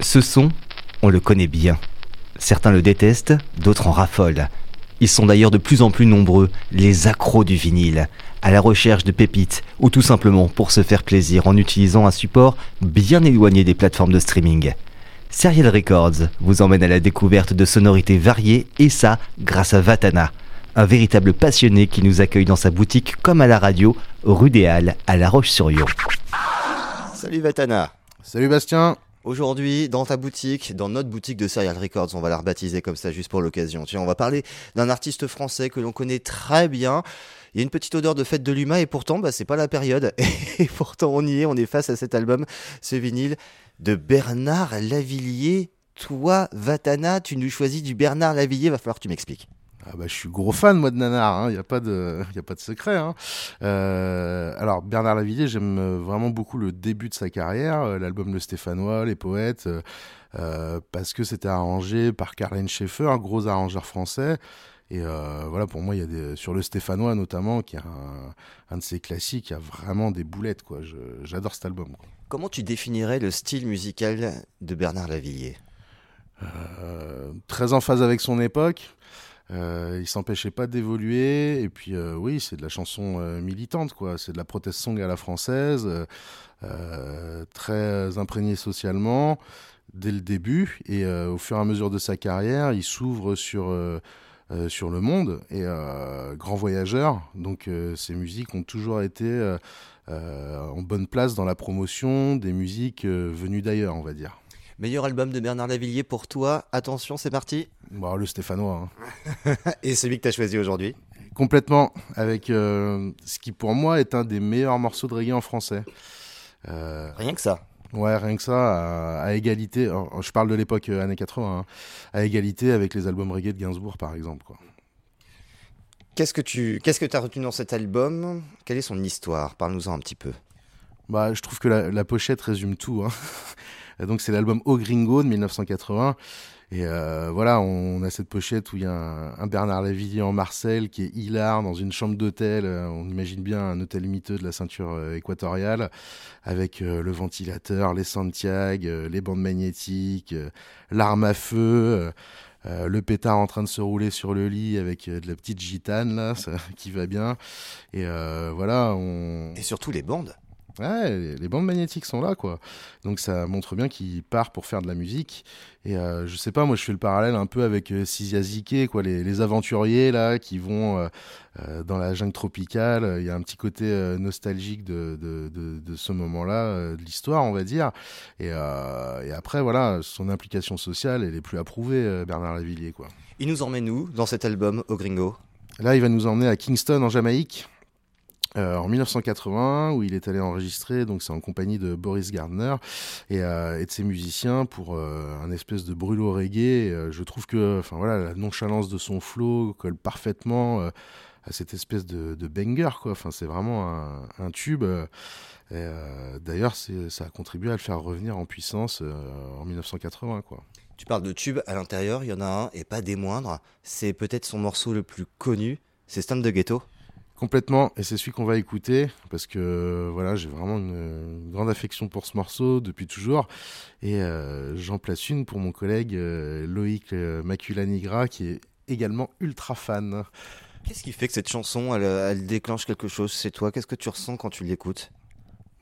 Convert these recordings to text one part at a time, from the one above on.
Ce son, on le connaît bien. Certains le détestent, d'autres en raffolent. Ils sont d'ailleurs de plus en plus nombreux, les accros du vinyle, à la recherche de pépites ou tout simplement pour se faire plaisir en utilisant un support bien éloigné des plateformes de streaming. Serial Records vous emmène à la découverte de sonorités variées et ça grâce à Vatana, un véritable passionné qui nous accueille dans sa boutique comme à la radio, rue des Halles à La Roche-sur-Yon. Salut Vatana. Salut Bastien. Aujourd'hui, dans ta boutique, dans notre boutique de Serial Records, on va la rebaptiser comme ça juste pour l'occasion. Tiens, on va parler d'un artiste français que l'on connaît très bien. Il y a une petite odeur de fête de l'humain et pourtant, bah, c'est pas la période. Et pourtant, on y est, on est face à cet album, ce vinyle de Bernard Lavillier. Toi, Vatana, tu nous choisis du Bernard Lavillier, va falloir que tu m'expliques. Ah bah, je suis gros fan moi de Nanar, il hein. n'y a pas de, y a pas de secret. Hein. Euh, alors Bernard Lavillier, j'aime euh, vraiment beaucoup le début de sa carrière, euh, l'album Le Stéphanois, Les Poètes, parce que c'était arrangé par Karlheinz Schaeffer, un gros arrangeur français. Et voilà, pour moi, il y a des, sur le Stéphanois notamment, qui est un, de ses classiques, il y a vraiment des boulettes. quoi. J'adore cet album. Comment tu définirais le style musical de Bernard Lavillier? Très en phase avec son époque. Euh, il s'empêchait pas d'évoluer. Et puis, euh, oui, c'est de la chanson euh, militante, quoi. C'est de la protest song à la française, euh, très imprégnée socialement dès le début. Et au fur et à mesure de sa carrière, il s'ouvre sur. sur le monde et grand voyageur. Donc ces musiques ont toujours été en bonne place dans la promotion des musiques venues d'ailleurs, on va dire. Meilleur album de Bernard Lavillier pour toi. Attention, c'est parti. Bon, le Stéphanois. Hein. Et celui que tu as choisi aujourd'hui Complètement. Avec euh, ce qui pour moi est un des meilleurs morceaux de reggae en français. Euh, rien que ça. Ouais, rien que ça, à, égalité. Je parle de l'époque euh, années 80, hein, à égalité avec les albums reggae de Gainsbourg, par exemple. Qu'est-ce que tu qu'est-ce que as retenu dans cet album? Quelle est son histoire? Parle-nous-en un petit peu. Bah, je trouve que la, la pochette résume tout. Hein. Donc c'est l'album Au Gringo de 1980. Et euh, voilà, on, a cette pochette où il y a un, Bernard Lavillier en Marcel qui est hilar dans une chambre d'hôtel. Euh, on imagine bien un hôtel miteux de la ceinture euh, équatoriale avec le ventilateur, les Santiago, les bandes magnétiques, l'arme à feu. le pétard en train de se rouler sur le lit avec de la petite gitane là, qui va bien. Et voilà, on... Et surtout les bandes. Ouais, les bandes magnétiques sont là, quoi. Donc ça montre bien qu'il part pour faire de la musique. Et euh, je sais pas, moi je fais le parallèle un peu avec euh, Zike, quoi, les, aventuriers là qui vont euh, euh, dans la jungle tropicale. Il y a un petit côté nostalgique de, de, de, de ce moment-là, de l'histoire, on va dire. Et, et, après, voilà, son implication sociale, elle est plus approuvée, Bernard Lavillier, quoi. Il nous emmène où dans cet album, au Gringo? Là, il va nous emmener à Kingston, en Jamaïque. Euh, en 1980 où il est allé enregistrer, donc c'est en compagnie de Boris Gardner et, euh, de ses musiciens pour euh, un espèce de brûlot reggae. je trouve que, enfin voilà, la nonchalance de son flow colle parfaitement à cette espèce de, banger, quoi. Enfin, c'est vraiment un, un tube. D'ailleurs, ça a contribué à le faire revenir en puissance en 1980, quoi. Tu parles de tube à l'intérieur, il y en a un et pas des moindres. C'est peut-être son morceau le plus connu, c'est Stand de Ghetto. Complètement, et c'est celui qu'on va écouter parce que voilà, j'ai vraiment une, grande affection pour ce morceau depuis toujours. Et euh, j'en place une pour mon collègue euh, Loïc euh, Macula qui est également ultra fan. Qu'est-ce qui fait que cette chanson elle, déclenche quelque chose C'est toi? Qu'est-ce que tu ressens quand tu l'écoutes?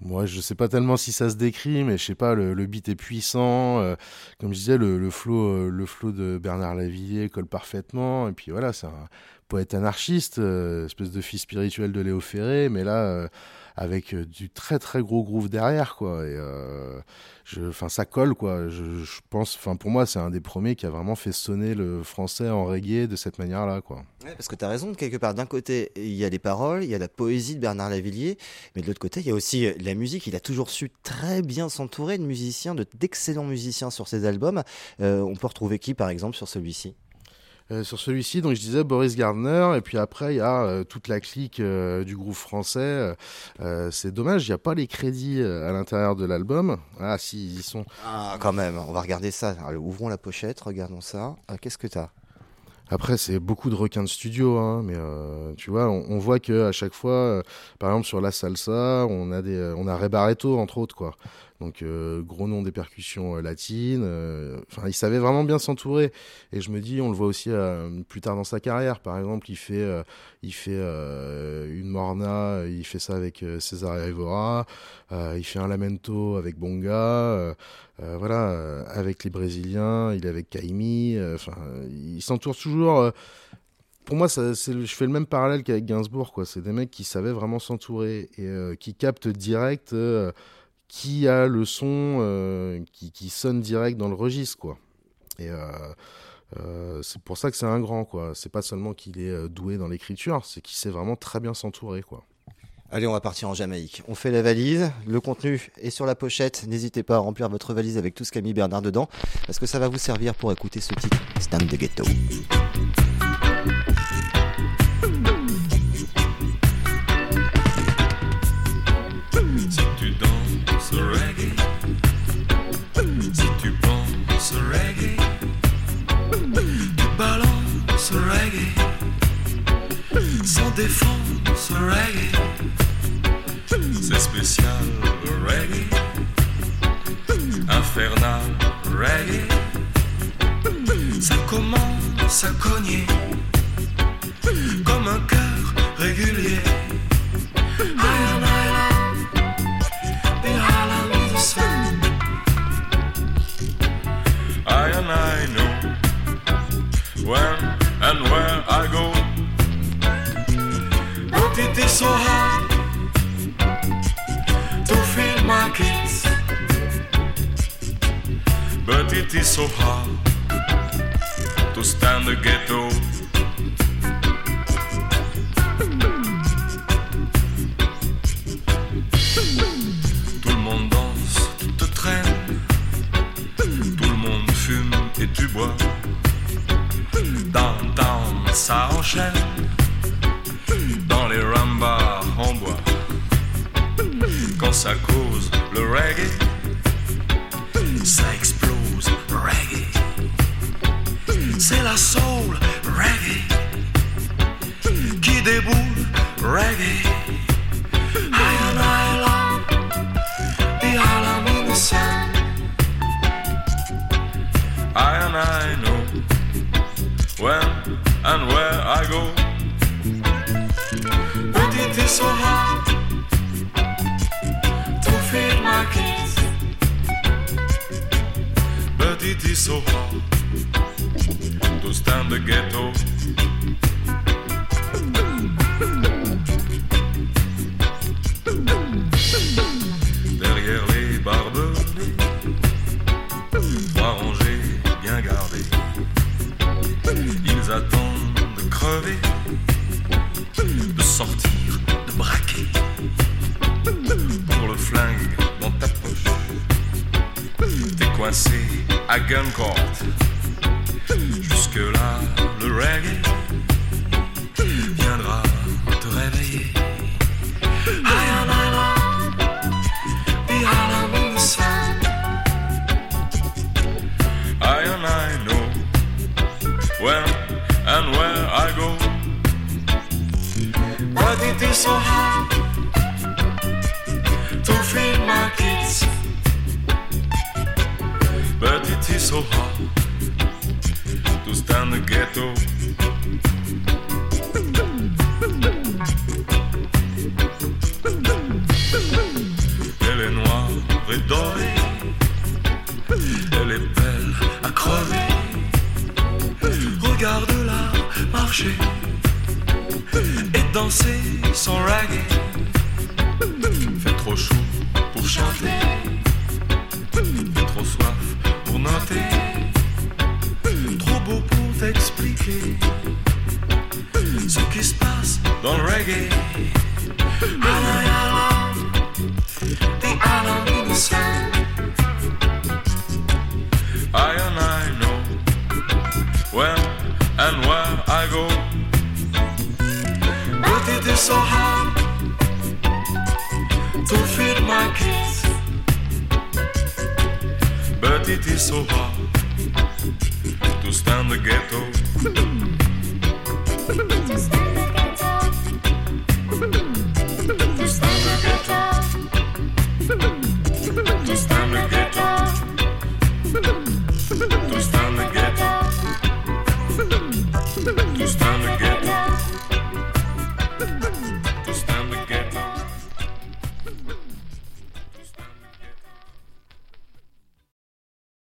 Moi, je sais pas tellement si ça se décrit, mais je sais pas, le, beat est puissant. comme je disais, le, le flow, le flow de Bernard Lavillier colle parfaitement. Et puis voilà, c'est un, poète anarchiste, euh, espèce de fils spirituel de Léo Ferré, mais là euh, avec euh, du très très gros groove derrière quoi. Et enfin ça colle quoi. Je, pense, enfin pour moi c'est un des premiers qui a vraiment fait sonner le français en reggae de cette manière-là quoi. parce que tu as raison quelque part. D'un côté il y a les paroles, il y a la poésie de Bernard Lavillier, mais de l'autre côté il y a aussi la musique. Il a toujours su très bien s'entourer de musiciens, d'excellents musiciens sur ses albums. on peut retrouver qui par exemple sur celui-ci? Euh, sur celui-ci, donc je disais Boris Gardner, et puis après il y a euh, toute la clique euh, du groupe français. c'est dommage, il n'y a pas les crédits à l'intérieur de l'album. Ah si, ils y sont. Ah quand même, on va regarder ça. ouvrons la pochette, regardons ça. Ah, Qu'est-ce que tu as après, c'est beaucoup de requins de studio, hein, mais tu vois, on, voit que à chaque fois, par exemple sur la salsa, on a des, on a Ray Barreto entre autres, quoi. Donc gros nom des percussions latines. Enfin, il savait vraiment bien s'entourer. Et je me dis, on le voit aussi plus tard dans sa carrière. Par exemple, il fait, il fait une Morna, il fait ça avec César Evora. il fait un Lamento avec Bonga. voilà, avec les Brésiliens. Il est avec Kaimi. Enfin, il s'entoure toujours pour moi, je fais le même parallèle qu'avec Gainsbourg. C'est des mecs qui savaient vraiment s'entourer et euh, qui captent direct euh, qui a le son euh, qui, qui, sonne direct dans le registre. Quoi. Et c'est pour ça que c'est un grand. quoi. C'est pas seulement qu'il est doué dans l'écriture, c'est qu'il sait vraiment très bien s'entourer. quoi. Allez, on va partir en Jamaïque. On fait la valise, le contenu est sur la pochette. N'hésitez pas à remplir votre valise avec tout ce qu'a mis Bernard dedans, parce que ça va vous servir pour écouter ce titre, Stand the Ghetto. Sans défense reggae. C'est spécial reggae, infernal reggae. Ça commence à cogner comme un cœur régulier. I It is so hard to stand the ghetto. Tout le monde danse, te traîne. Tout le monde fume et tu bois. Down, down, ça enchaîne les rambas en bois. Quand ça cause le reggae, ça C'est la soul reggae qui déboule reggae. I and I love the island in the sun. I and I know when and where I go But it is so hard to feel my kiss. But it is so hard to stand the ghetto. Derrière les barbelés, trois rangées bien gardées, ils attendent de crever, de sortir pour le flingue dans ta poche. T'es coincé à Guncourt. Jusque-là, le reggae viendra te réveiller. I and I know when and where I go. But it is so hard à crever. Regarde-la marcher et danser son reggae. Fait trop chaud pour chanter, fait trop soif pour noter, trop beau pour t'expliquer ce qui se passe dans le reggae. the island in. So hard to feed my kids. But it is so hard to stand the ghetto.